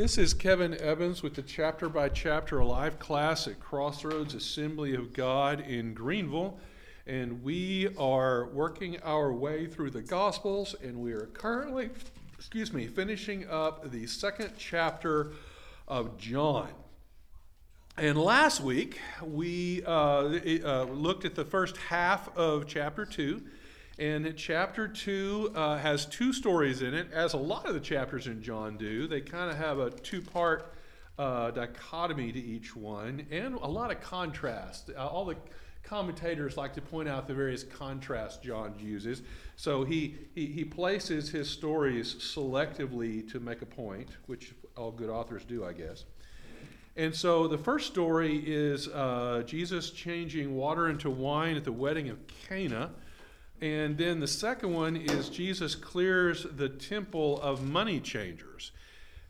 This is Kevin Evans with the Chapter by Chapter Alive class at Crossroads Assembly of God in Greenville. And we are working our way through the Gospels, and we are currently, excuse me, finishing up the second chapter of John. And last week, we uh, uh, looked at the first half of chapter 2. And chapter 2 uh, has two stories in it, as a lot of the chapters in John do. They kind of have a two part uh, dichotomy to each one and a lot of contrast. Uh, all the commentators like to point out the various contrasts John uses. So he, he, he places his stories selectively to make a point, which all good authors do, I guess. And so the first story is uh, Jesus changing water into wine at the wedding of Cana. And then the second one is Jesus clears the temple of money changers.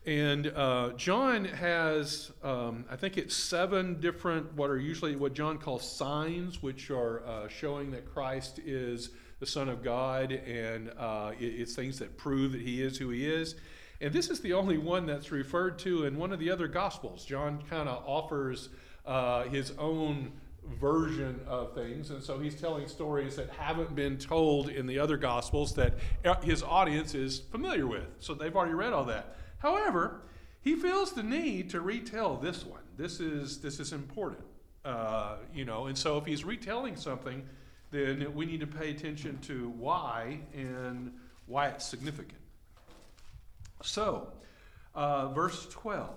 And uh, John has, um, I think it's seven different, what are usually what John calls signs, which are uh, showing that Christ is the Son of God, and uh, it, it's things that prove that he is who he is. And this is the only one that's referred to in one of the other Gospels. John kind of offers uh, his own version of things. And so he's telling stories that haven't been told in the other Gospels that his audience is familiar with. So they've already read all that. However, he feels the need to retell this one. This is, this is important. Uh, you know, and so if he's retelling something, then we need to pay attention to why and why it's significant. So, uh, verse 12.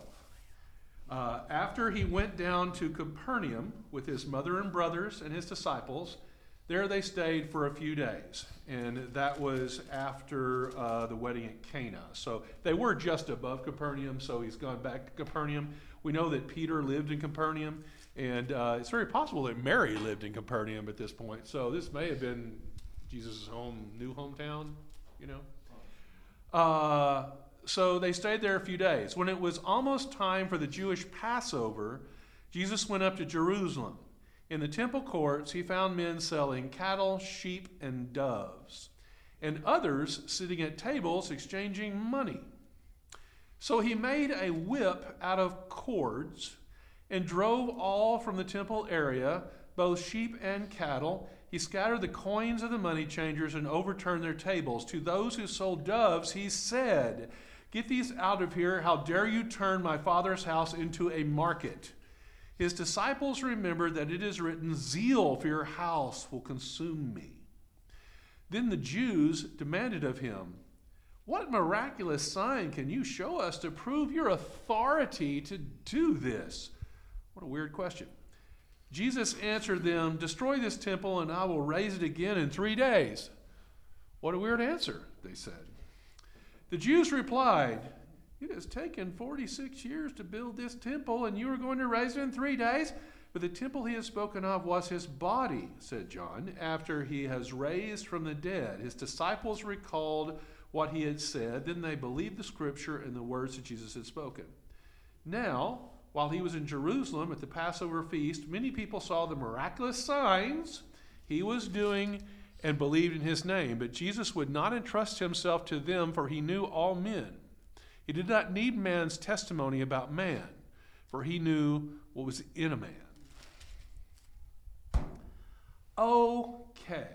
Uh, after he went down to Capernaum with his mother and brothers and his disciples, there they stayed for a few days. And that was after uh, the wedding at Cana. So they were just above Capernaum, so he's gone back to Capernaum. We know that Peter lived in Capernaum, and uh, it's very possible that Mary lived in Capernaum at this point. So this may have been Jesus' home, new hometown, you know. Uh, so they stayed there a few days. When it was almost time for the Jewish Passover, Jesus went up to Jerusalem. In the temple courts, he found men selling cattle, sheep, and doves, and others sitting at tables exchanging money. So he made a whip out of cords and drove all from the temple area, both sheep and cattle. He scattered the coins of the money changers and overturned their tables. To those who sold doves, he said, Get these out of here. How dare you turn my father's house into a market? His disciples remembered that it is written, Zeal for your house will consume me. Then the Jews demanded of him, What miraculous sign can you show us to prove your authority to do this? What a weird question. Jesus answered them, Destroy this temple, and I will raise it again in three days. What a weird answer, they said. The Jews replied, It has taken 46 years to build this temple, and you are going to raise it in three days? But the temple he has spoken of was his body, said John, after he has raised from the dead. His disciples recalled what he had said. Then they believed the scripture and the words that Jesus had spoken. Now, while he was in Jerusalem at the Passover feast, many people saw the miraculous signs he was doing and believed in his name. But Jesus would not entrust himself to them, for he knew all men. He did not need man's testimony about man, for he knew what was in a man. Okay.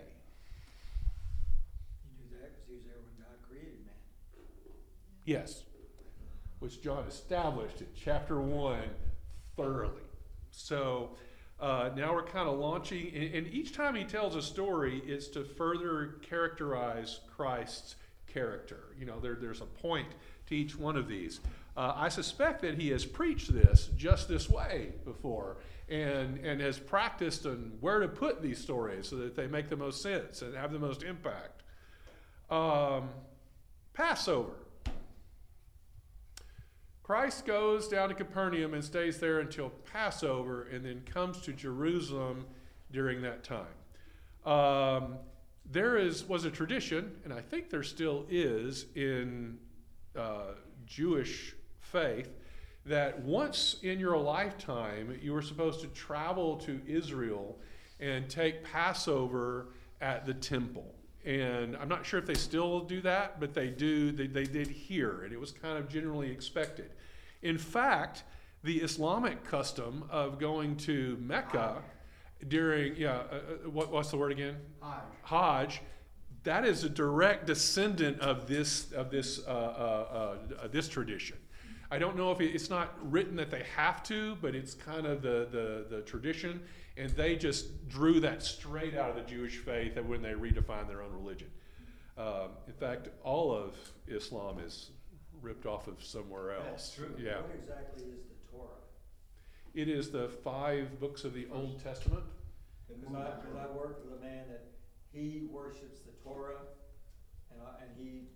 He knew that because he was there when God created man. Yes. Which John established in chapter 1 thoroughly. So, uh, now we're kind of launching, and, and, each time he tells a story, it's to further characterize Christ's character. You know, there, there's a point to each one of these. Uh, I suspect that he has preached this just this way before and, and has practiced on where to put these stories so that they make the most sense and have the most impact. Um, Passover. Christ goes down to Capernaum and stays there until Passover and then comes to Jerusalem during that time. Um, there is, was a tradition, and I think there still is in uh, Jewish faith, that once in your lifetime you were supposed to travel to Israel and take Passover at the temple. And I'm not sure if they still do that, but they do. They, they did here, and it was kind of generally expected. In fact, the Islamic custom of going to Mecca during, yeah, uh, uh, what, what's the word again? Hajj. Hajj, that is a direct descendant of this of this uh, uh, uh, this tradition. I don't know if it, it's not written that they have to, but it's kind of the, the the tradition, and they just drew that straight out of the Jewish faith when they redefined their own religion. Um, in fact, all of Islam is ripped off of somewhere else. That's true. Yeah, What exactly is the Torah? it is the five books of the Old Testament. Because I, because I work with a man that he worships the Torah, and I, and he,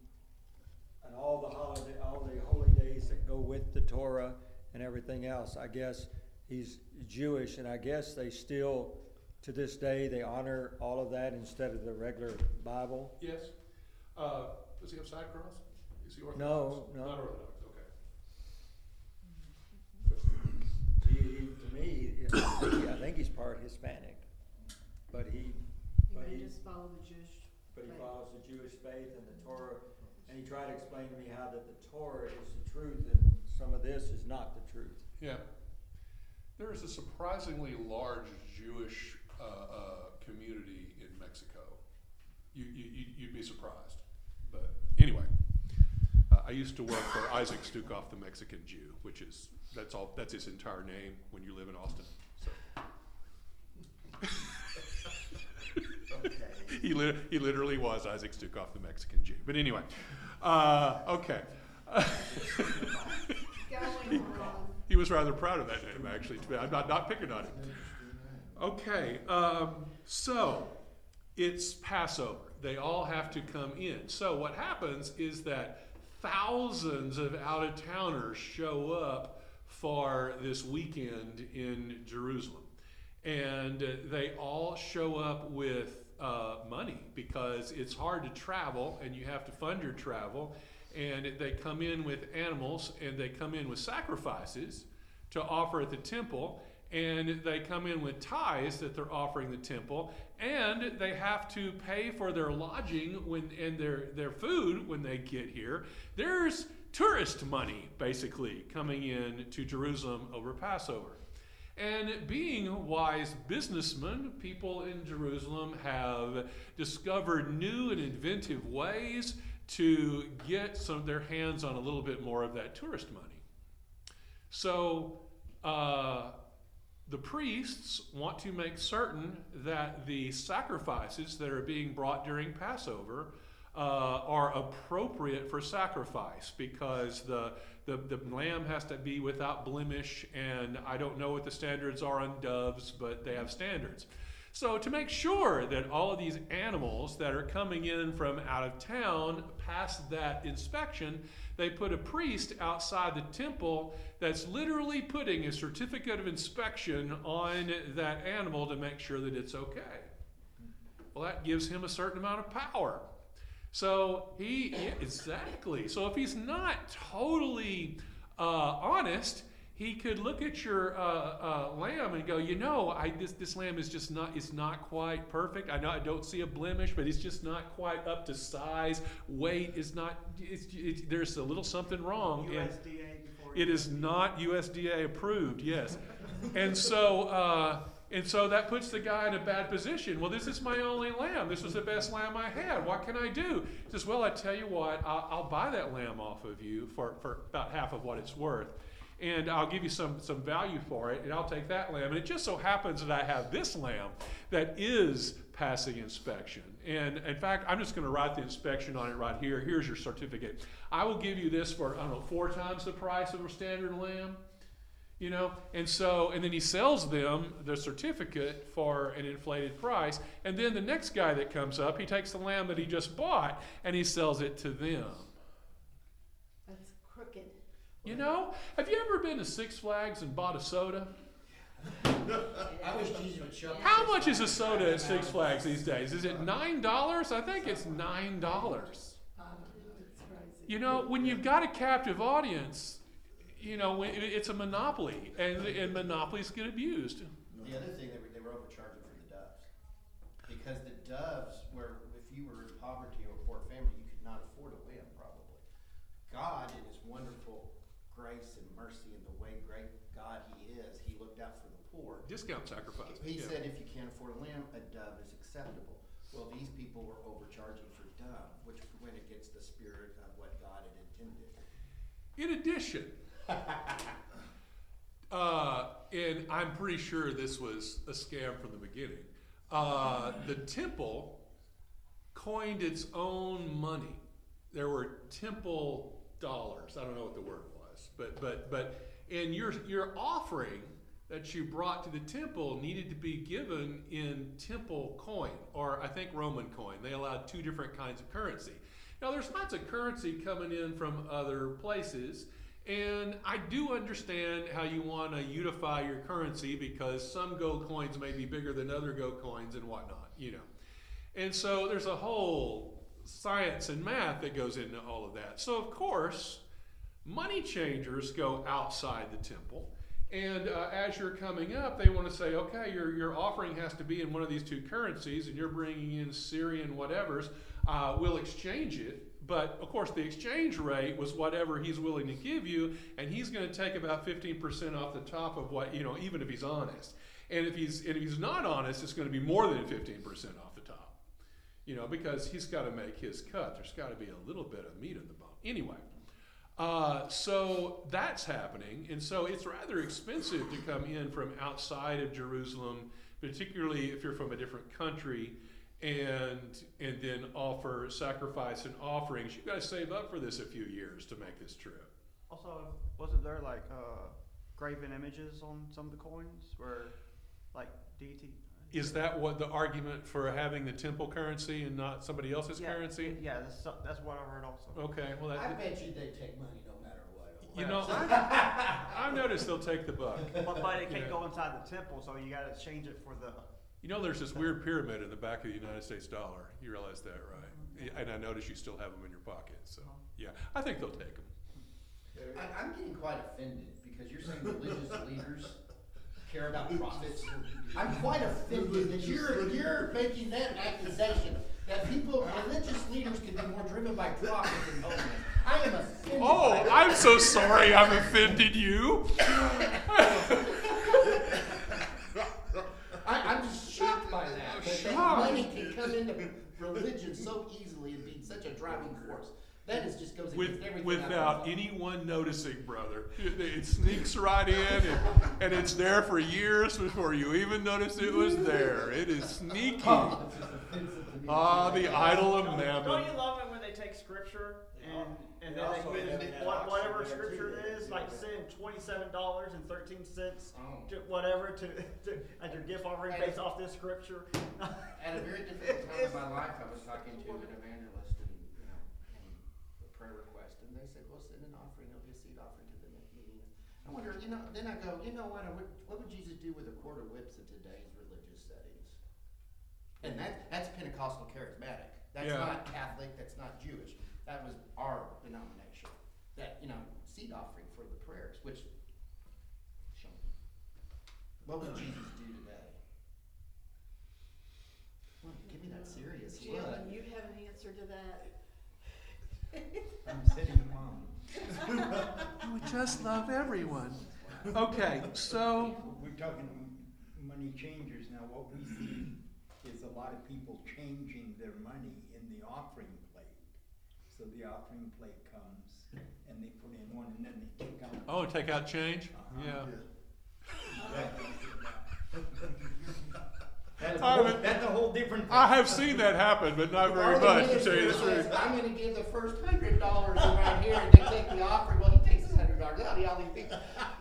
and all the holiday, all the holy days that go with the Torah and everything else. I guess he's Jewish, and I guess they still, to this day, they honor all of that instead of the regular Bible. Yes. Uh, does he have side cross? Is he Orthodox? No, no. Not Orthodox, okay. He, he, to me, I think, I think he's part Hispanic, but he, You but can he, just follow the Jewish. but he faith. follows the Jewish faith and the Torah. And he tried to explain to me how that the Torah is the truth and some of this is not the truth. Yeah. There is a surprisingly large Jewish uh, uh, community in Mexico. You, you, you- you'd be surprised. But anyway, uh, I used to work for Isaac Stukov, the Mexican Jew, which is, that's all, that's his entire name when you live in Austin. So. he, lit he literally was Isaac Stukov, the Mexican Jew. But anyway, uh, okay. He was rather proud of that name, actually. I'm not, not picking on him. Okay, um, so it's Passover. They all have to come in. So what happens is that thousands of out of towners show up for this weekend in Jerusalem. And they all show up with uh, money because it's hard to travel and you have to fund your travel. And they come in with animals and they come in with sacrifices to offer at the temple. And they come in with tithes that they're offering the temple. And they have to pay for their lodging when, and their, their food when they get here. There's tourist money basically coming in to Jerusalem over Passover. And being wise businessmen, people in Jerusalem have discovered new and inventive ways to get some of their hands on a little bit more of that tourist money. So uh, the priests want to make certain that the sacrifices that are being brought during Passover uh, are appropriate for sacrifice because the, the, the lamb has to be without blemish, and I don't know what the standards are on doves, but they have standards. So, to make sure that all of these animals that are coming in from out of town pass that inspection, they put a priest outside the temple that's literally putting a certificate of inspection on that animal to make sure that it's okay. Well, that gives him a certain amount of power. So he yeah, exactly. So if he's not totally uh, honest, he could look at your uh, uh, lamb and go, you know, I, this this lamb is just not it's not quite perfect. I know I don't see a blemish, but it's just not quite up to size. Weight is not. It's, it's, there's a little something wrong. USDA before. it is not USDA approved, yes. and so, uh, and so that puts the guy in a bad position. Well, this is my only lamb. This was the best lamb I had. What can I do? He says, Well, I tell you what, I'll, I'll buy that lamb off of you for, for about half of what it's worth. And I'll give you some, some value for it, and I'll take that lamb. And it just so happens that I have this lamb that is passing inspection. And in fact, I'm just going to write the inspection on it right here. Here's your certificate. I will give you this for, I don't know, four times the price of a standard lamb. You know, and so, and then he sells them the certificate for an inflated price. And then the next guy that comes up, he takes the lamb that he just bought and he sells it to them. That's crooked. You know, have you ever been to Six Flags and bought a soda? I wish Jesus would shut. How much is a soda at Six Flags these days? Is it nine dollars? I think it's nine dollars. You know, when you've got a captive audience, you know, it's a monopoly, and and monopolies get abused. The other thing, they were, they were overcharging for the doves. Because the doves were, if you were in poverty or poor family, you could not afford a lamb probably. God in his wonderful grace and mercy and the way great God He is, He looked out for the poor. Discount sacrifice. He yeah. said if you can't afford a lamb, a dove is acceptable. Well, these people were overcharging for dove, which went against the spirit of what God had intended. In addition, uh, and I'm pretty sure this was a scam from the beginning, uh, the temple coined its own money. There were temple dollars. I don't know what the word but but but and your your offering that you brought to the temple needed to be given in temple coin or I think Roman coin. They allowed two different kinds of currency. Now there's lots of currency coming in from other places. And I do understand how you want to unify your currency because some gold coins may be bigger than other gold coins and whatnot, you know. And so there's a whole science and math that goes into all of that. So, of course, money changers go outside the temple. And uh, as you're coming up, they want to say, okay, your, your offering has to be in one of these two currencies, and you're bringing in Syrian whatevers. Uh, we'll exchange it. But of course, the exchange rate was whatever he's willing to give you, and he's going to take about 15% off the top of what, you know, even if he's honest. And if he's, and if he's not honest, it's going to be more than 15% off the top you know, because he's got to make his cut. There's got to be a little bit of meat in the bone. Anyway, uh, so that's happening, and so it's rather expensive to come in from outside of Jerusalem, particularly if you're from a different country, and and then offer sacrifice and offerings. You've got to save up for this a few years to make this trip. Also, wasn't there like uh, graven images on some of the coins where, like deity? Is that what the argument for having the temple currency and not somebody else's yeah, currency? Yeah, that's, so- that's what I heard also. Okay, well I that bet you they take money no matter what. you know I, I've noticed they'll take the buck. But, but it can't Yeah. go inside the temple, so you got to change it for the. You know, there's this weird pyramid in the back of the United States dollar. You realize that, right? Yeah, And I notice you still have them in your pocket. So, uh-huh. yeah, I think they'll take them. I, I'm getting quite offended because you're saying religious leaders care about profits. I'm quite offended that you're, you're making that accusation, that people, religious leaders can be more driven by profit than holiness. I am offended by Oh, that. I'm so sorry I've offended you. I, I'm just shocked by that, that, that Shocked. money can come into religion so easily and be such a driving force. That is just goes against With, everything. I've without been anyone noticing, brother. It, it sneaks right in and, and it's there for years before you even notice it was there. It is sneaky. taught. It's just offensive to me. Ah, the idol of Don't mammon. you love it when they take scripture and and then they have use what, whatever scripture that it is, like do. send twenty seven dollars and thirteen cents Oh. to whatever to, to as your gift offering based off this scripture. At a very difficult time in my life, I was talking to an evangelist and, you know, and a prayer request, and they said, well, send an offering, it'll be a seed offering to the next meeting. I wonder, you know, then I go, you know what, I would, what would Jesus do with a quart of whips in today's religious settings? And that, that's Pentecostal charismatic. That's Yeah. not Catholic, that's not Jewish. That was our denomination. That, you know, seed offering for the prayers, which, show me. What would Jesus do today? Well, give me that serious Jim, look. you have an answer to that? I'm sitting among. We just love everyone. Okay, so We're talking money changers now, what we see is a lot of people changing their money in the offering plate. So the offering plate comes and they put in one and then they take out. oh, take out change. Uh-huh. Yeah. That's a I whole, haven't- that's a whole different. I have seen that happen, but not very Or much, to tell you the truth. I'm gonna give the first hundred dollars around here, and they take the offering, well, he takes his hundred dollars out, he all these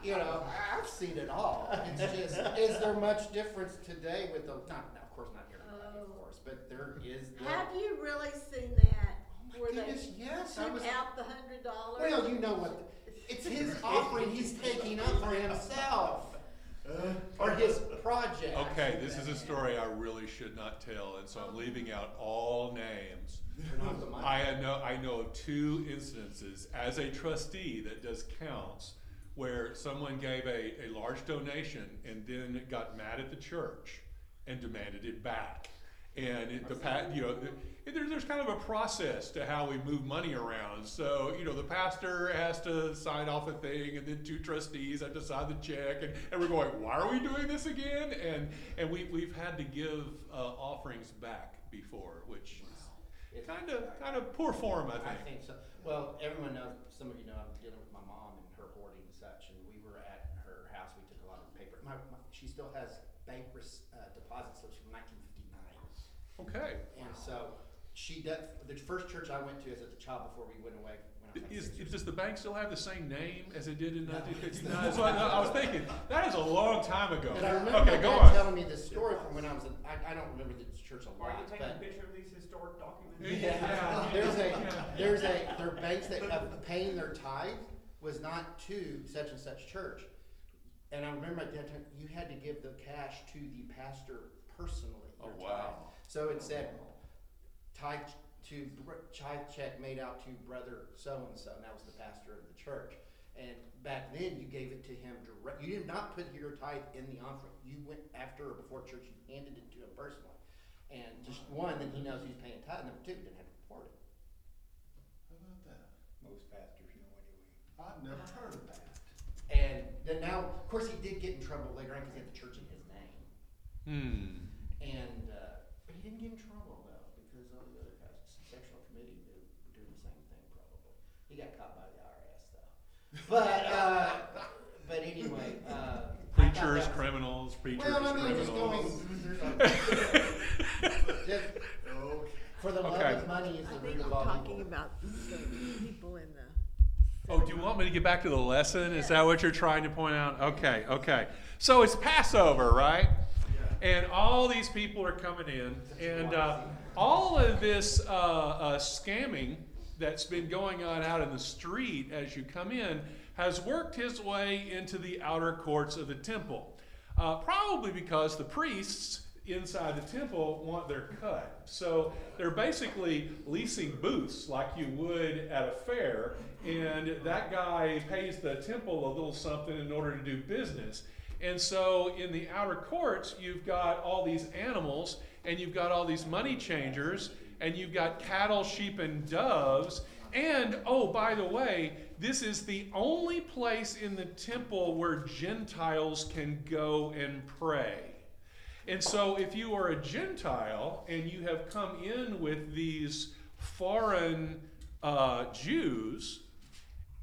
you know, I- I've seen it all. It's just, is there much difference today with the, not, of course, not here, everybody, of Oh. course, but there is the. Have you really seen that? Oh my Where they goodness, yes, I took was, out the hundred dollars? well, you know what, it's his offering he's taking up for himself, his project. Okay, this is a story I really should not tell, and so I'm leaving out all names. I know I know of two instances as a trustee that does counts where someone gave a, a large donation and then got mad at the church and demanded it back. And it, the pa- you know, there, there's kind of a process to how we move money around. So, you know, the pastor has to sign off a thing, and then two trustees have to sign the check, and, and we're going, why are we doing this again? And and we we've had to give uh, offerings back before, which is kind of kind of poor form, I think. I think. so. Well, everyone knows, some of you know, I'm dealing with my mom and her hoarding and such, and we were at her house, we took a lot of paper. My, my, she still has bank res- uh, deposit slips from nineteen fifty-nine. Okay. And so, she does, the first church I went to as a child before we went away, when I was like Is, does the bank still have the same name as it did in No, 1959? it's That's I, I was thinking. That is a long time ago. And I remember okay, my go dad on. telling me this story from when I was, a, I, I don't remember this church a Are lot, you taking a picture of these historic documents? Yeah. Yeah, there's a, Yeah. there's a, there are banks that have paying their tithe was not to such and such church. And I remember at that time, you had to give the cash to the pastor personally. Oh, wow. tithe. So it said, tithe to, br- tithe check made out to brother so-and-so, and that was the pastor of the church. And back then, you gave it to him direct, you did not put your tithe in the offering. You went after or before church, you handed it to him personally. And just one, then he knows he's paying tithe, number two, he didn't have to report it. How about that? Most pastors you know anyway. I've never heard of that. And then now, of course, he did get in trouble later on because he had the church in his name. Hmm. And, uh, but he didn't get in trouble though, because all the other guys, sectional committee were doing the same thing probably. He got caught by the IRS though. But, uh, but anyway, uh. Preachers, criminals, preachers, Well, I mean, just going, criminals. just, Okay. for the love Okay. of money is I the think root I'm of all talking evil. about the people in the. Oh, do you want me to get back to the lesson? Is that what you're trying to point out? Okay, okay. So it's Passover, right? And all these people are coming in, and uh, all of this uh, uh, scamming that's been going on out in the street as you come in has worked his way into the outer courts of the temple. Uh, probably because the priests inside the temple want their cut. So they're basically leasing booths like you would at a fair, and that guy pays the temple a little something in order to do business. And so in the outer courts, you've got all these animals, and you've got all these money changers, and you've got cattle, sheep, and doves. And oh, by the way, this is the only place in the temple where Gentiles can go and pray. And so, if you are a Gentile and you have come in with these foreign uh, Jews,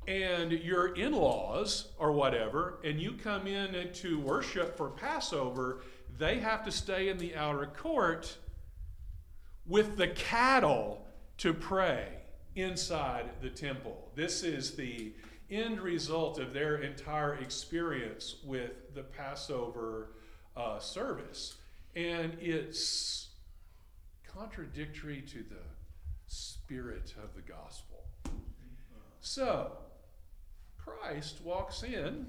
and your in laws or whatever, and you come in to worship for Passover, they have to stay in the outer court with the cattle to pray inside the temple. This is the end result of their entire experience with the Passover uh, service. And it's contradictory to the spirit of the gospel. So, Christ walks in,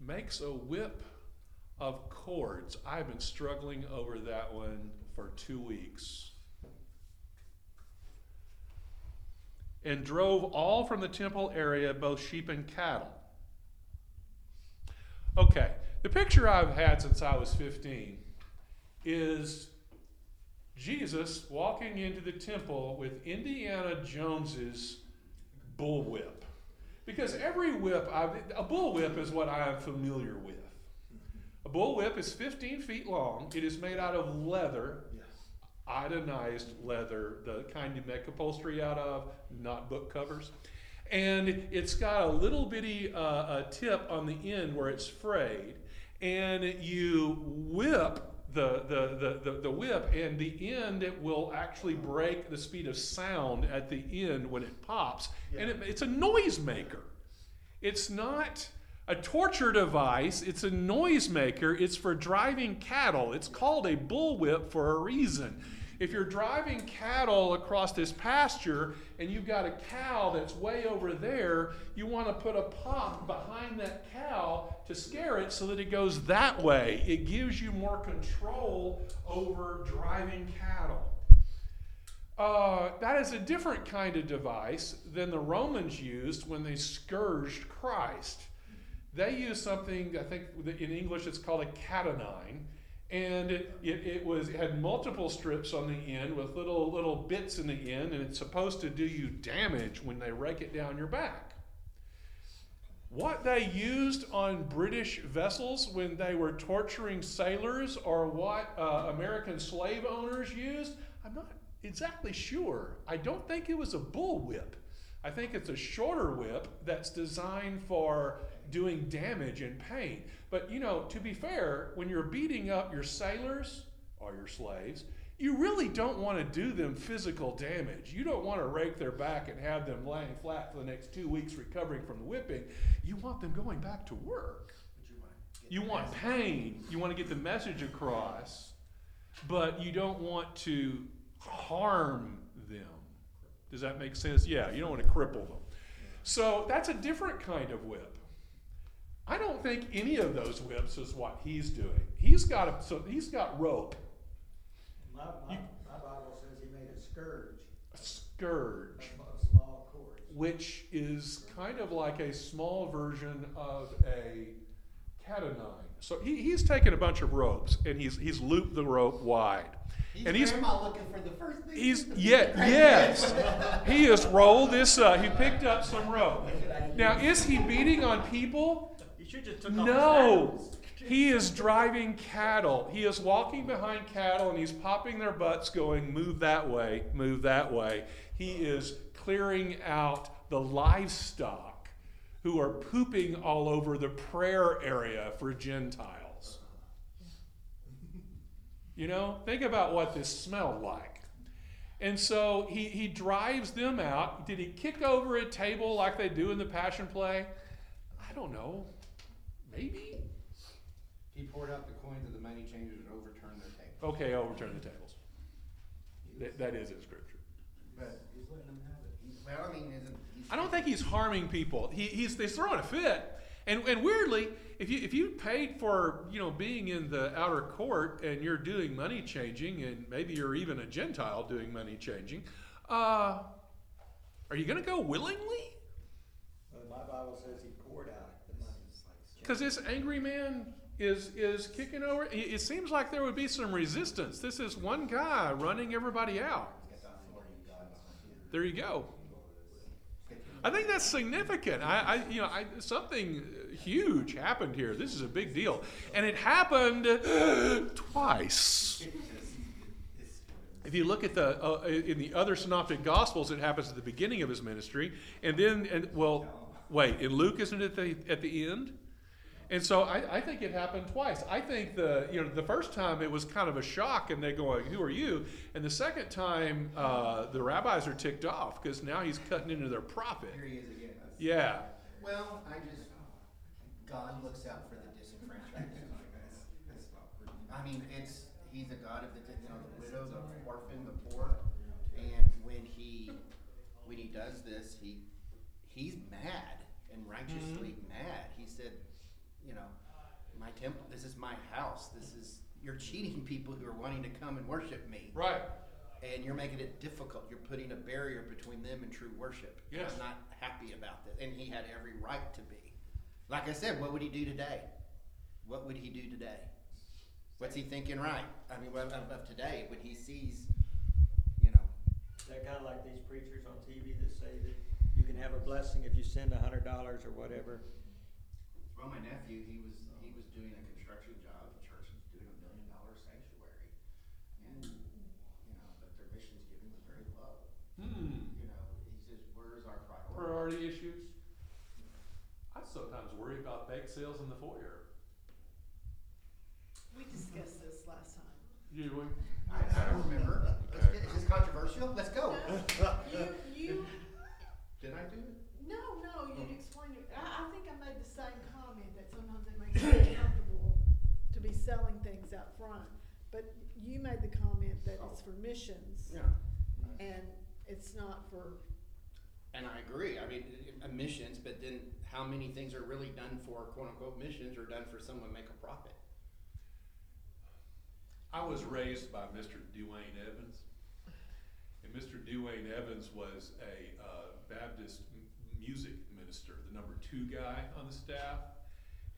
makes a whip of cords. I've been struggling over that one for two weeks. And drove all from the temple area, both sheep and cattle. Okay, the picture I've had since I was 15 is Jesus walking into the temple with Indiana Jones's bullwhip. Because every whip, I've, a bullwhip is what I am familiar with. A bullwhip is 15 feet long. It is made out of leather, Yes. iodinized leather, the kind you make upholstery out of, not book covers. And it's got a little bitty uh, a tip on the end where it's frayed. And you whip the, the, the, the, whip, and the end it will actually break the speed of sound at the end when it pops. And it, it's a noise maker. It's not a torture device, it's a noisemaker. It's for driving cattle. It's called a bullwhip for a reason. If you're driving cattle across this pasture and you've got a cow that's way over there, you want to put a pop behind that cow to scare it so that it goes that way. It gives you more control over driving cattle. Uh, that is a different kind of device than the Romans used when they scourged Christ. They used something, I think in English it's called a cat o' nine. And it, it, it was it had multiple strips on the end with little little bits in the end, and it's supposed to do you damage when they rake it down your back. What they used on British vessels when they were torturing sailors, or what uh, American slave owners used, I'm not exactly sure. I don't think it was a bull whip. I think it's a shorter whip that's designed for doing damage and pain. But you know, to be fair, when you're beating up your sailors or your slaves, you really don't want to do them physical damage. You don't want to rake their back and have them laying flat for the next two weeks recovering from the whipping. You want them going back to work. You want pain. You want to get the message across, but you don't want to harm them. Does that make sense? Yeah, you don't want to cripple them. So that's a different kind of whip. I don't think any of those whips is what he's doing. He's got a, so he's got rope, My, my, You- my Bible says he made a scourge a scourge, of small cords. which is kind of like a small version of a cat o' nine. So he, he's taken a bunch of ropes and he's he's looped the rope wide. He's And he's- looking for the first thing. He's yeah yes. He has rolled this. up. he picked up some rope. Now is he beating on people? You just took off No. He is driving cattle. He is walking behind cattle and he's popping their butts, going, Move that way, move that way. He is clearing out the livestock who are pooping all over the prayer area for Gentiles. You know, think about what this smelled like. And so he, he drives them out. Did he kick over a table like they do in the Passion Play? I don't know. Maybe? He poured out the coins of the money changers and overturned their table. Okay, overturn the tables. That, that is in scripture. But he's letting them have it. He's, well, I mean, isn't. He's, I don't think he's harming people. He, he's, he's throwing a fit. And, and weirdly, if you, if you paid for, you know, being in the outer court and you're doing money changing and maybe you're even a Gentile doing money changing, uh, are you going to go willingly? Well, my Bible says he poured out the money. Because this angry man is, is kicking over. It, seems like there would be some resistance. This is one guy running everybody out. There you go. I think that's significant. I, I you know, I, something huge happened here. This is a big deal, and it happened twice. If you look at the uh, in the other synoptic gospels, it happens at the beginning of his ministry, and then and well, wait, in Luke, isn't it at the at the end? And so I, I think it happened twice. I think the you know the first time it was kind of a shock, and they going, "Who are you?" And the second time, uh, the rabbis are ticked off because now he's cutting into their profit. here he is again. Yeah, Well, I just, God looks out for the disenfranchised. I mean, it's, he's a God of the, you know, the widow, the orphan, the poor. And when he, when he does this, he, he's mad and righteously mad. He said, you know, my temple, this is my house. This is, you're cheating people who are wanting to come and worship me. right. And you're making it difficult. You're putting a barrier between them and true worship. Yes. I'm not happy about this. And he had every right to be. Like I said, what would he do today? What would he do today? What's he thinking right? I mean, of, of of today, when he sees, you know, Is that kind of like these preachers on TV that say that you can have a blessing if you send a hundred dollars or whatever? well, my nephew, he was, he was doing a construction job. The church was doing a million dollar sanctuary. And, you know, but their missions giving was very low. Hmm. You know, he says, where's our priority? Priority issues. I sometimes worry about bake sales in the foyer. We discussed this last time. You? I, I don't remember. Let's get, is this controversial? Let's go. You, you, Did I do it? no, no, you explained it. I, I think I made the same comment that sometimes it makes me uncomfortable to be selling things out front. But you made the comment that it's for missions Yeah. and it's not for, And I agree. I mean, uh, missions, but then how many things are really done for quote unquote missions or done for someone to make a profit? I was raised by Mr. Duane Evans. And Mr. Duane Evans was a uh, Baptist m- music minister, the number two guy on the staff.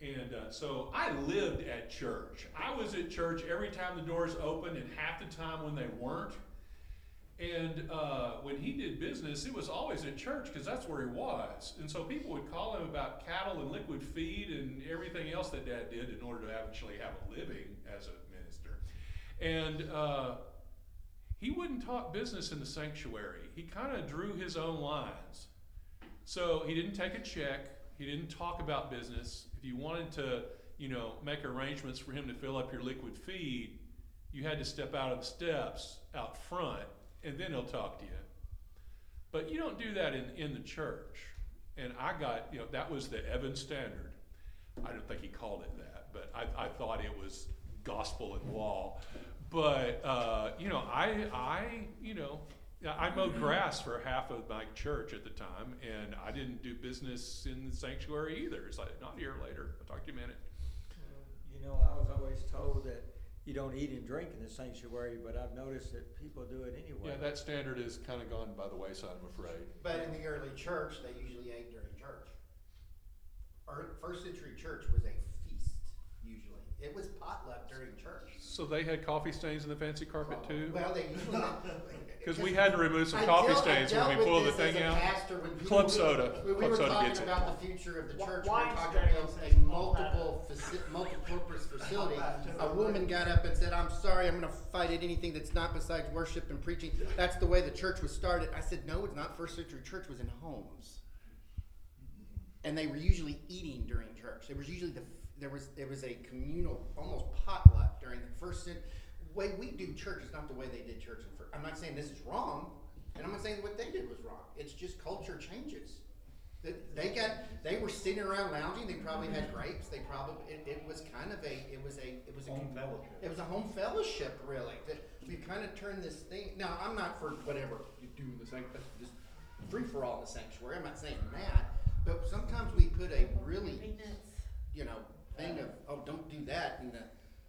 And uh, so I lived at church. I was at church every time the doors opened, and half the time when they weren't. And uh, when he did business, it was always at church because that's where he was. And so people would call him about cattle and liquid feed and everything else that Dad did in order to actually have a living as a minister. And uh, he wouldn't talk business in the sanctuary. He kind of drew his own lines. So he didn't take a check. He didn't talk about business. If you wanted to, you know, make arrangements for him to fill up your liquid feed, you had to step out of the steps out front, and then he'll talk to you. But you don't do that in, in the church. And I got, you know, that was the Evan standard. I don't think he called it that, but I, I thought it was gospel and law. But uh, you know, I I you know I mowed grass for half of my church at the time, and I didn't do business in the sanctuary either. It's like not a year later. I'll talk to you in a minute. You know, I was always told that you don't eat and drink in the sanctuary, but I've noticed that people do it anyway. Yeah, that standard is kind of gone by the wayside, I'm afraid. But in the early church, they usually ate during church. Or first century church was a feast, usually. It was potluck during church. So they had coffee stains in the fancy carpet oh, too. Well, they usually. Because we had to remove some I coffee dealt- I stains when we with pulled the this as thing a out. pastor when people Club would- soda. When we Club were soda talking gets it. about the future of the Wi- church, we wine were talking stains about and a all that. multiple, faci- multi-purpose facility. A woman got up and said, I'm sorry, I'm gonna fight at anything that's not besides worship and preaching. That's the way the church was started. I said, no, it's not. First century church was in homes. And they were usually eating during church. It was usually the, there was, there was a communal, almost potluck during the first cent. Way we do church is not the way they did church in first. I'm not saying this is wrong, and I'm not saying what they did was wrong. It's just culture changes. They, they got, they were sitting around lounging. They probably had grapes. They probably, it, it was kind of a, it was a, it was a Home fellowship. it was a home fellowship, really. That we kind of turned this thing. Now, I'm not for whatever you do in the sanctuary, just free for all in the sanctuary. I'm not saying that, but sometimes we put a really, you know, thing of oh, don't do that. And the,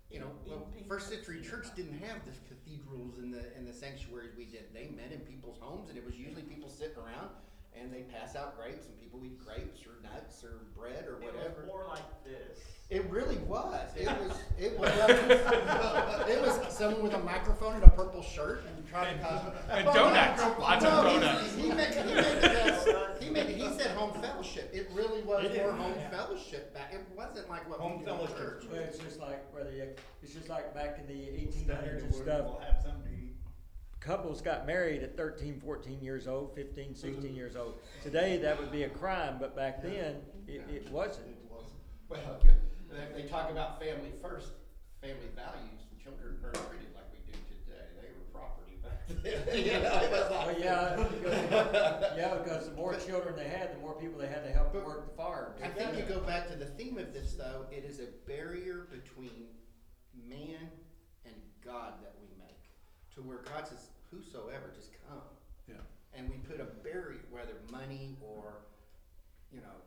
you know, well, first century church didn't have the cathedrals and the and the sanctuaries we did. They met in people's homes, and it was usually people sitting around. And they pass out grapes, and people eat grapes or nuts or bread or whatever. It whatever. was more like this. It really was. It was. It was. it was someone with a microphone and a purple shirt and trying to. And donuts. Lots of No, he- donuts. He, made, he made it uh, he made it, he said home fellowship. It really was It more home yeah. fellowship back. It wasn't like what Home we do in fellowship. church. Well, it's just like whether you, it's just like back in the eighteen Study hundreds and stuff. We'll have something to eat. Couples got married at 13, 14 years old, 15, 16 mm-hmm. years old. Today, that would be a crime, but back then, it, it wasn't. It wasn't. Well, they, they talk about family first, family values. and Children are treated like we do today. They were property back then. You know, it was like- Well, yeah, because, yeah, because the more children they had, the more people they had to help But- work the farm. I think you go back to the theme of this though, it is a barrier between man and God that we make. To where God says, whosoever, just come. Yeah. And we put a barrier, whether money or, you know,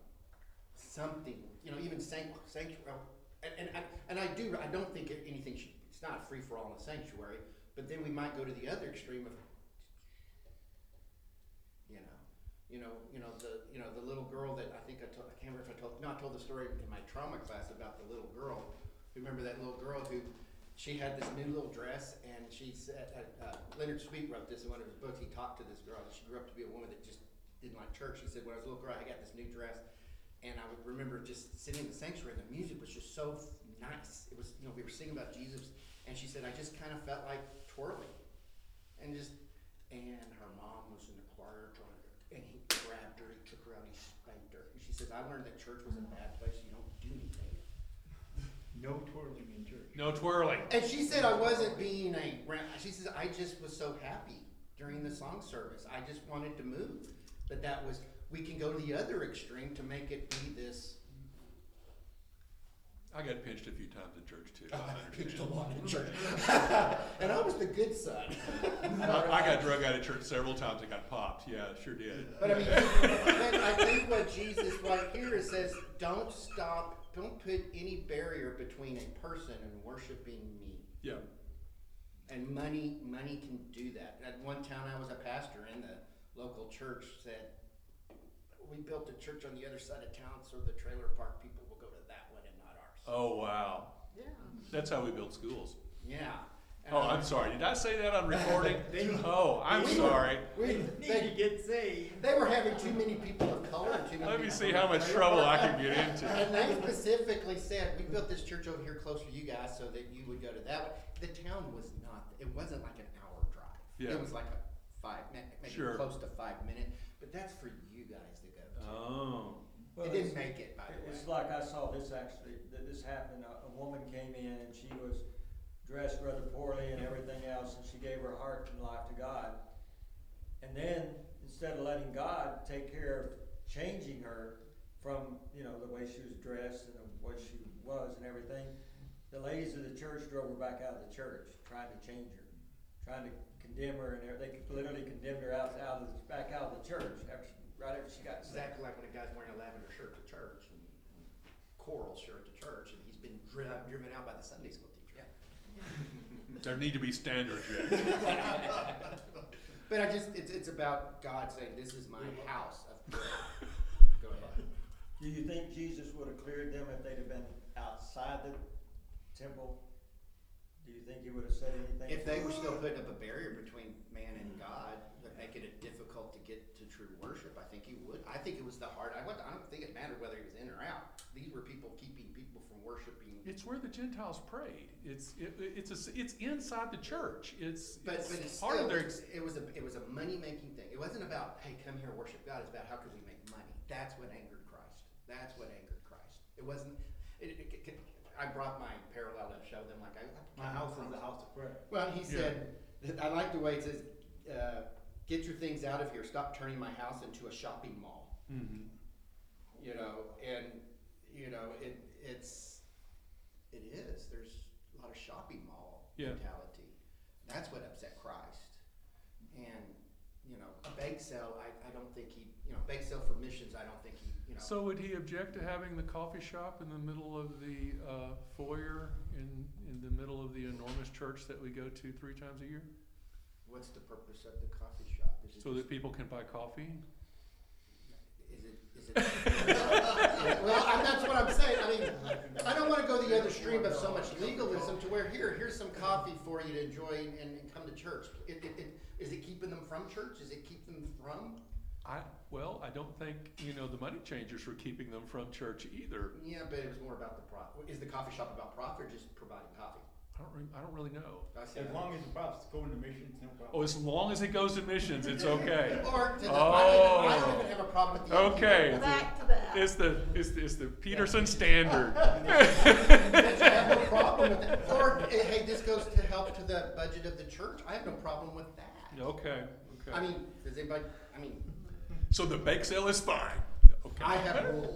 something, you know, even sanct- sanctuary. And, and, I- and I do, I don't think anything should, it's not a free for all in the sanctuary, but then we might go to the other extreme of, you know, you know, you know, the, you know, the little girl that I think I told, I can't remember if I told, no, I told the story in my trauma class about the little girl. Remember that little girl who, she had this new little dress and she said, uh, uh, Leonard Sweet wrote this in one of his books. He talked to this girl and she grew up to be a woman that just didn't like church. She said, when I was a little girl, I got this new dress and I would remember just sitting in the sanctuary and the music was just so nice. It was, you know, we were singing about Jesus and she said, I just kind of felt like twirling and just, and her mom was in the choir and he grabbed her, he took her out, he spanked her. And she says, I learned that church was a bad place. You don't do anything. No twirling in church. No twirling. And she said I wasn't being a. ra- She says I just was so happy during the song service. I just wanted to move. But that was. We can go to the other extreme to make it be this. I got pinched a few times in church too. I pitched a lot in church, and I was the good son. I, I got drug out of church several times and got popped. Yeah, sure did. But I mean, I think what Jesus right here is says, don't stop, don't put any barrier between a person and worshiping me. Yeah. And money, money can do that. At one town I was a pastor in, the local church said, we built a church on the other side of town so the trailer park people will go to that one and not ours. Oh, wow. Yeah. That's how we build schools. Yeah. And Oh, I- I'm um, sorry. Did I say that on recording? They- Oh, I'm we- sorry. We, need they, get saved. they were having too many people of color too many Let me people see how the much trailer trouble I can get into. And they specifically said, we built this church over here closer to you guys so that you would go to that one. The town was not, it wasn't like an hour drive. Yeah. It was like a five, ma- maybe Sure. close to five minute, but that's for you guys to go to. Oh. It didn't make it, by the way. It's like I saw this actually, that this happened, a, a woman came in and she was dressed rather poorly and everything else, and she gave her heart and life to God. And then, instead of letting God take care of changing her from, you know, the way she was dressed and way she was and everything, the ladies of the church drove her back out of the church, trying to change her, trying to condemn her, and they literally condemned her out, out of, the- back out of the church after, right after she got. Exactly like when a guy's wearing a lavender shirt to church and coral shirt to church, and he's been driven, driven out by the Sunday school. There need to be standards, Rick. But I just, it's, it's about God saying, this is my house of prayer. Go ahead. Do you think Jesus would have cleared them if they'd have been outside the temple? Do you think he would have said anything? If they were still putting up a barrier between man and God, that make it difficult to get to true worship, I think he would. I think it was the heart, I went, I don't think it mattered whether he was in or out. These were people keeping people from worshiping. It's where the Gentiles prayed. It's it, it's a, it's inside the church. It's, But, it's but it's part still, of their. it's- it was a, it was a money-making thing. It wasn't about, hey, come here, worship God. It's about how can we make money. That's what angered Christ. That's what angered Christ. It wasn't, it, it, it- I brought my parallel to show them like I. My house is a house of prayer. Well, he Yeah. said, I like the way it says, uh, get your things out of here. Stop turning my house into a shopping mall. Mhm. You know, and, you know, it, it's, it is. There's a lot of shopping mall Yeah. mentality. That's what upset Christ. And, you know, a bake sale, I, I don't think he, you know, bake sale for missions, I don't think he, you know. So would he object to having the coffee shop in the middle of the uh, foyer in in the middle of the enormous church that we go to three times a year, What's the purpose of the coffee shop? Is it so just- that people can buy coffee? Is it, is it? well, I, that's what I'm saying. I mean, I don't want to go the other stream of so much legalism to where here, here's some coffee for you to enjoy and, and come to church. It, it, it, is it keeping them from church? Is it keep them from? I well, I don't think you know the money changers were keeping them from church either. Yeah, but it was more about the profit. Is the coffee shop about profit or just providing coffee? I don't. Re- I don't really know. As that. long as the profits going to missions, no problem. Oh, as long as it goes to missions, it's okay. Or to the, I, don't even, I don't Oh. even have a problem with the Okay. Back to that. It's the it's the, it's the Peterson standard. I have no problem with that. Or eh, hey, this goes to help to the budget of the church. I have no problem with that. Okay. Okay. I mean, does anybody? I mean, so the bake sale is fine. Okay. I have rules.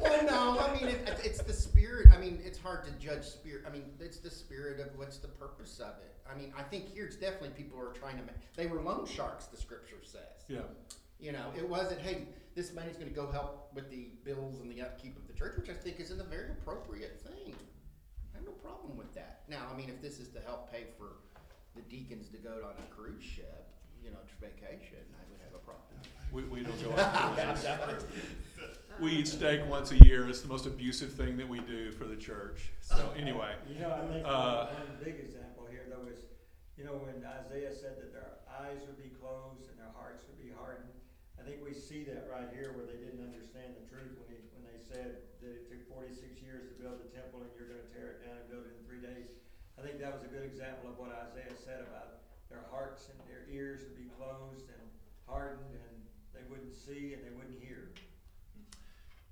well, no, I mean, it, it's the spirit. I mean, it's hard to judge spirit. I mean, it's the spirit of what's the purpose of it. I mean, I think here it's definitely people are trying to make. They were loan sharks, the scripture says. Yeah. You know, it wasn't, hey, this money's going to go help with the bills and the upkeep of the church, which I think is a very appropriate thing. I have no problem with that. Now, I mean, if this is to help pay for the deacons to go on a cruise ship, you know, to vacation, I would have a problem. We, we don't go on cruises. We eat steak once a year. It's the most abusive thing that we do for the church. So anyway, You know, I think Uh, one big example here though is, you know, when Isaiah said that their eyes would be closed and their hearts would be hardened. I think we see that right here where they didn't understand the truth when he, when they said that it took forty-six years to build the temple and you're gonna tear it down and build it in three days. I think that was a good example of what Isaiah said about their hearts and their ears would be closed and hardened and they wouldn't see and they wouldn't hear.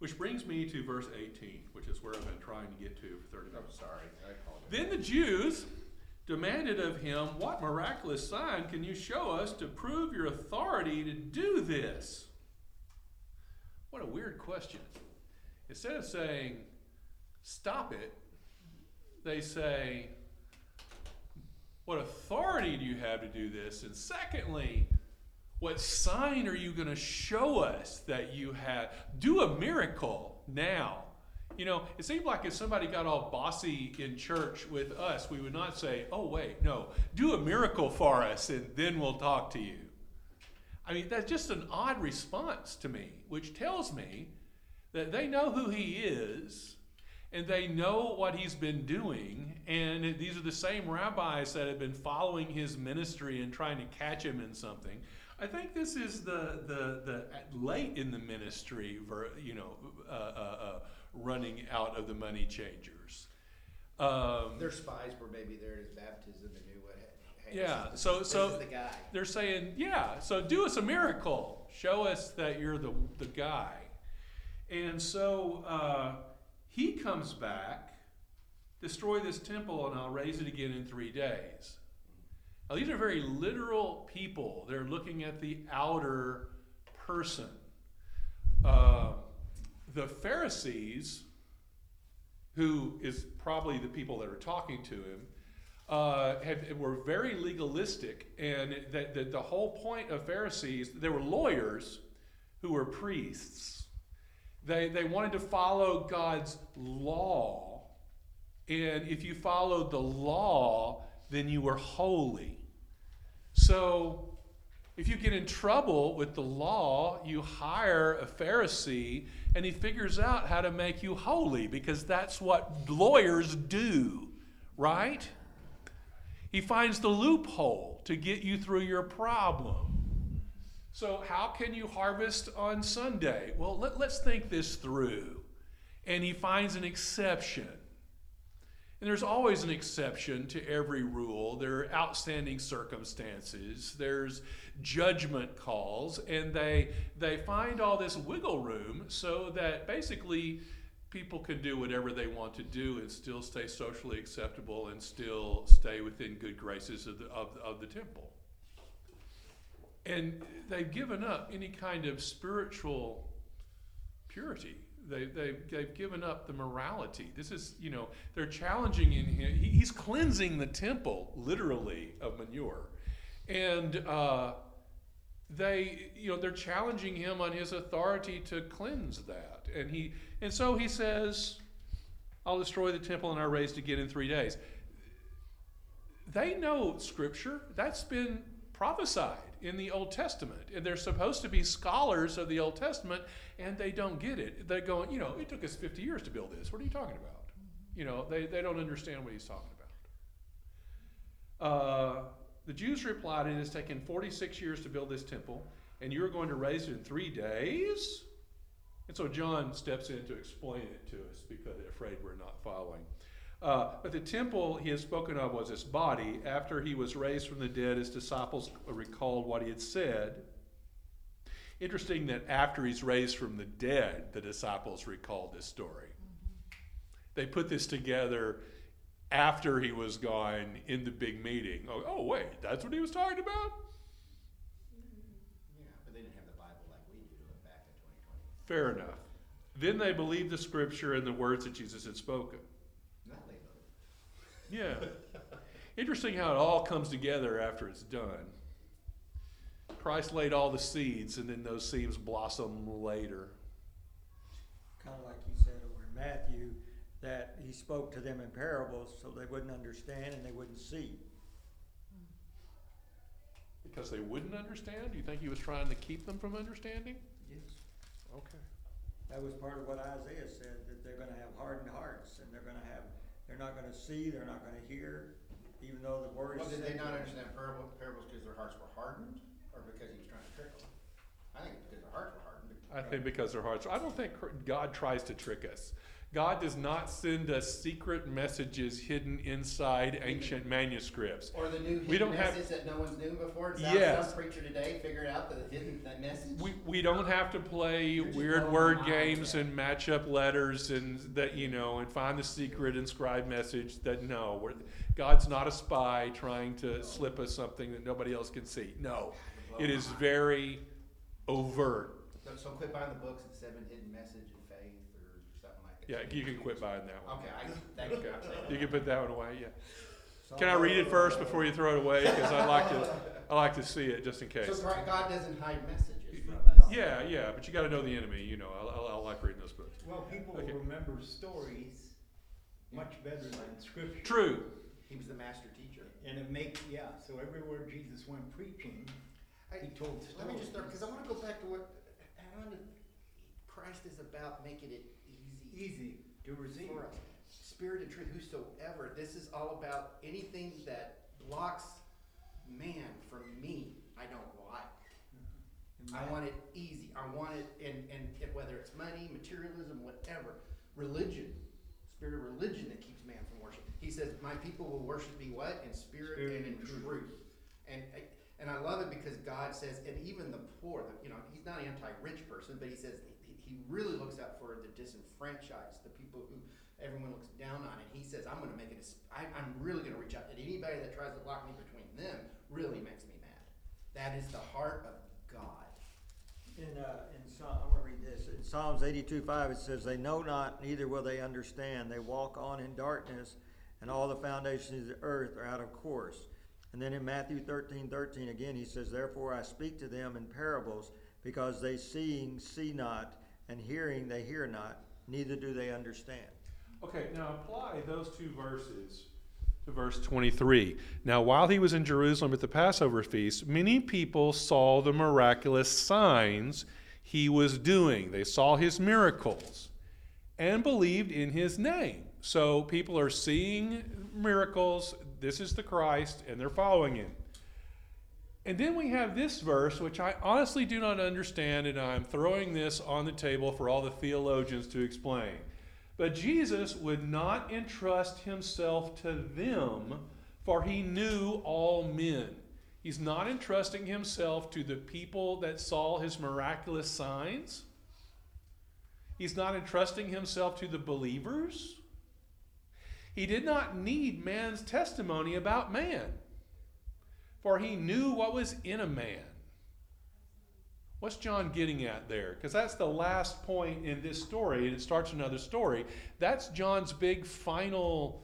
which brings me to verse 18, which is where I've been trying to get to for 30 Oh, minutes. sorry, I apologize. Then the Jews demanded of him, What miraculous sign can you show us to prove your authority to do this? What a weird question. Instead of saying, Stop it, they say, What authority do you have to do this? And secondly, what sign are you going to show us that you have? Do a miracle now. You know, it seemed like if somebody got all bossy in church with us, we would not say, oh, wait, no, do a miracle for us and then we'll talk to you. I mean, that's just an odd response to me, which tells me that they know who he is and they know what he's been doing, and these are the same rabbis that have been following his ministry and trying to catch him in something. I think this is the the, the late in the ministry, ver, you know, uh, uh, uh, running out of the money changers. Um, Their spies were maybe there at his baptism and knew what. Hey, Yeah, this is- so- this so- the guy. they're saying, yeah, so do us a miracle. Show us that you're the, the guy. And so uh, he comes back, destroy this temple, and I'll raise it again in three days. Now, these are very literal people. They're looking at the outer person. Uh, the Pharisees, who is probably the people that are talking to him, uh, had, were very legalistic, and that, that the whole point of Pharisees, they were lawyers who were priests. They, they wanted to follow God's law, and if you followed the law, then you were holy. So, if you get in trouble with the law, you hire a Pharisee and he figures out how to make you holy because that's what lawyers do, right? He finds the loophole to get you through your problem. So, how can you harvest on Sunday? Well, let, us think this through. And he finds an exception. And there's always an exception to every rule. There are outstanding circumstances, there's judgment calls, and they, they find all this wiggle room so that basically people can do whatever they want to do and still stay socially acceptable and still stay within good graces of the, of, of the temple. And they've given up any kind of spiritual purity. They, they, they've given up the morality. This is, you know, they're challenging in him. He, he's cleansing the temple, literally, of manure. And uh, they, you know, they're challenging him on his authority to cleanse that. And he, and so he says, I'll destroy the temple and I'll raise it again in three days. They know Scripture. That's been prophesied in the Old Testament. And they're supposed to be scholars of the Old Testament, and they don't get it. They're going, you know, it took us 50 years to build this. What are you talking about? You know, they, they don't understand what he's talking about. Uh, the Jews replied, It has taken 46 years to build this temple, and you're going to raise it in three days? And so John steps in to explain it to us because they're afraid we're not following. Uh, but the temple he has spoken of was his body. After he was raised from the dead, his disciples recalled what he had said. Interesting that after he's raised from the dead, the disciples recalled this story. They put this together after he was gone in the big meeting. Oh, oh, wait, that's what he was talking about? Yeah, but they didn't have the Bible like we do back in 2020. Fair enough. Then they believed the scripture and the words that Jesus had spoken. Not they voted. Yeah. Interesting how it all comes together after it's done. Christ laid all the seeds, and then those seeds blossom later. Kind of like you said over in Matthew, that he spoke to them in parables so they wouldn't understand and they wouldn't see. Because they wouldn't understand? Do you think he was trying to keep them from understanding? Yes. Okay. That was part of what Isaiah said, that they're gonna have hardened hearts and they're gonna have, they're not gonna see, they're not gonna hear, even though the word Well, is. did they said not them. understand parable, parables because their hearts were hardened, or because he was trying to trick them? I think it's because their hearts were hardened. I think because their hearts. I don't think cr- God tries to trick us. God does not send us secret messages hidden inside ancient manuscripts. Or the new We hidden don't have- message that no one's knew before. It's Yes. some preacher today figured out the hidden that message. We, we don't have to play weird word games and match up letters and that you know and find the secret inscribed message that no God's not a spy trying to slip us something that nobody else can see. No, it is very overt. So, so quit buying the books at Seven Hidden Message and Faith or something like that. Yeah, you can quit buying that one. Okay, I, thank you. Okay, you can put that one away. Yeah. Can I read it first before you throw it away? Because I like to I like to see it just in So case. God God doesn't hide messages from us. Yeah, yeah, but you got to know the enemy. You know, I, I, I like reading those books. Well, people Okay. remember stories much better than scripture. True. He was the master teacher. And it makes, yeah, so everywhere Jesus went preaching, I- he told Let me just start, because I want to go back to what, I want to, Christ is about making it easy. To receive spirit and truth, whosoever. This is all about anything that blocks man from me. I don't like. Mm-hmm. I want it easy. I want it, and, and if- whether it's money, materialism, whatever, religion, spirit of religion that keeps man from worship. He says, "My people will worship me what in spirit, Spirit and in and truth." truth. And I- and I love it because God says, and even the poor, the, you know, He's not anti-rich person, but He says he, really looks out for the disenfranchised, the people who everyone looks down on. And He says, "I'm going to make it. I, I'm really going to reach out. And anybody that tries to block me between them really makes me mad. That is the heart of God." In, uh, in Psalm, I'm gonna read this, in Psalms eighty-two five, it says, "They know not, neither will they understand, they walk on in darkness, and all the foundations of the earth are out of course." And then in Matthew thirteen thirteen, again, he says, "Therefore I speak to them in parables, because they seeing see not, and hearing they hear not, neither do they understand." Okay, now apply those two verses to verse 23. Now, while he was in Jerusalem at the Passover feast, many people saw the miraculous signs he was doing. They saw his miracles and believed in his name. So people are seeing miracles. This is the Christ, and they're following him. And then we have this verse, which I honestly do not understand, and I'm throwing this on the table for all the theologians to explain. But Jesus would not entrust himself to them, for he knew all men. He's not entrusting himself to the people that saw his miraculous signs. He's not entrusting himself to the believers. He did not need man's testimony about man, for he knew what was in a man. What's John getting at there? Because that's the last point in this story, and it starts another story. That's John's big final,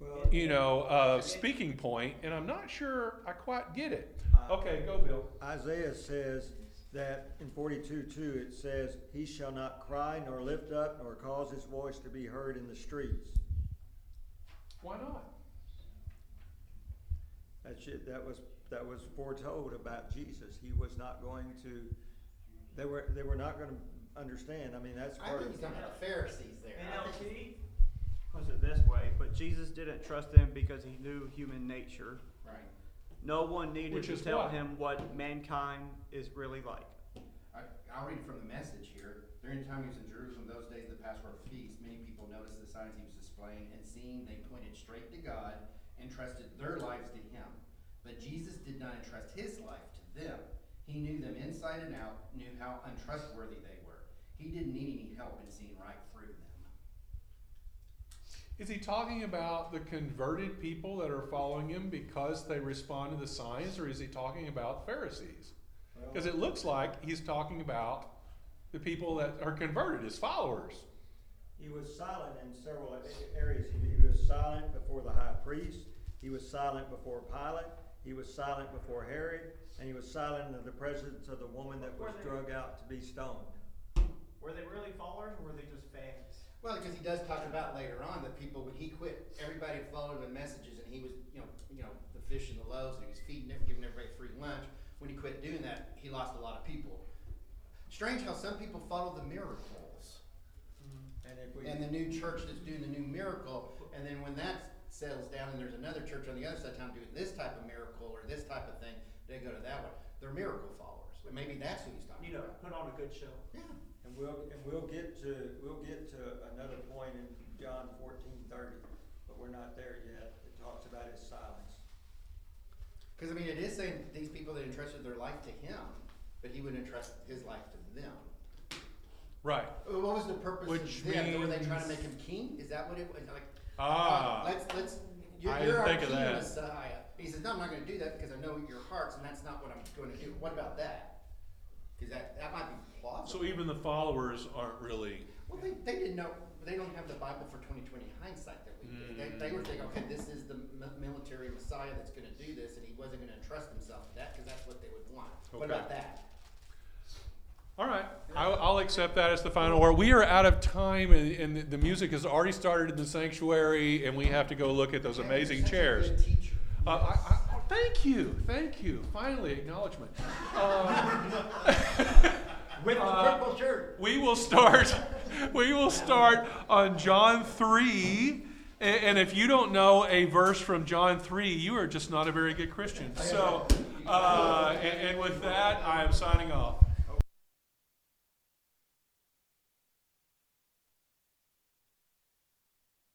Well, you know, uh, speaking point, and I'm not sure I quite get it. Uh, Okay, go, Bill. Isaiah says that in forty-two two, it says, "He shall not cry nor lift up nor cause his voice to be heard in the streets." Why not? That shit, that was, that was foretold about Jesus. He was not going to, they were, they were not gonna understand. I mean, that's I part think of. he's talking about the Pharisees there. I think- NLT puts it this way, but Jesus didn't trust them because he knew human nature. Right. No one needed Which to is tell what? him what mankind is really like. I, I'll read from the message here. During the time he was in Jerusalem, those days of the Passover feast, many people noticed the signs he was displaying, and seeing they pointed straight to God and trusted their lives to him. But Jesus did not entrust his life to them. He knew them inside and out, knew how untrustworthy they were. He didn't need any help in seeing right through them. Is he talking about the converted people that are following him because they respond to the signs, or is he talking about Pharisees? Because it looks like he's talking about the people that are converted, as followers. He was silent in several areas. He, he was silent before the high priest. He was silent before Pilate. He was silent before Herod, and he was silent in the presence of the woman that was Were they- drug out to be stoned. Were they really followers or were they just fans? Well, because he does talk about later on that people, when he quit, everybody followed the messages, and he was, you know, you know, the fish and the loaves, and he was feeding, them, giving everybody free lunch. When he quit doing that, he lost a lot of people. Strange how some people follow the miracles, And if we, and the new church that's doing the new miracle, and then when that settles down, and there's another church on the other side of town doing this type of miracle or this type of thing, they go to that one. They're miracle followers. But maybe that's who he's talking You know, about. put on a good show. Yeah. and we'll, and we'll get to, we'll get to another point in John fourteen thirty, but we're not there yet. It talks about his silence. Because I mean, it is saying these people that entrusted their life to him, but he wouldn't entrust his life to them. Right. What was the purpose Which of them? Were they trying to means- make him king? Is that what it was? Like, Ah. uh, let's let's. You're, I you're didn't our think of king that. Messiah. He says, no, I'm not going to do that because I know your hearts, and that's not what I'm going to do. What about that? Because that that might be plausible. So even the followers aren't really. Well, they, they didn't know. They don't have the Bible for 2020 hindsight that we do. They, they were thinking, okay, this is the mi- military Messiah that's going to do this, and he wasn't going to entrust himself to that because that's what they would want. What Okay. about that? All right, I'll, I'll accept that as the final word. We are out of time, and, and the- the music has already started in the sanctuary, and we have to go look at those amazing Such a chairs. good teacher. Uh, I, I, oh, thank you, thank you. Finally, acknowledgement. Um, With the Uh, purple shirt. we will start. we will start on John 3. A- And if you don't know a verse from John 3, you are just not a very good Christian. So, uh, and, and with that, I am signing off.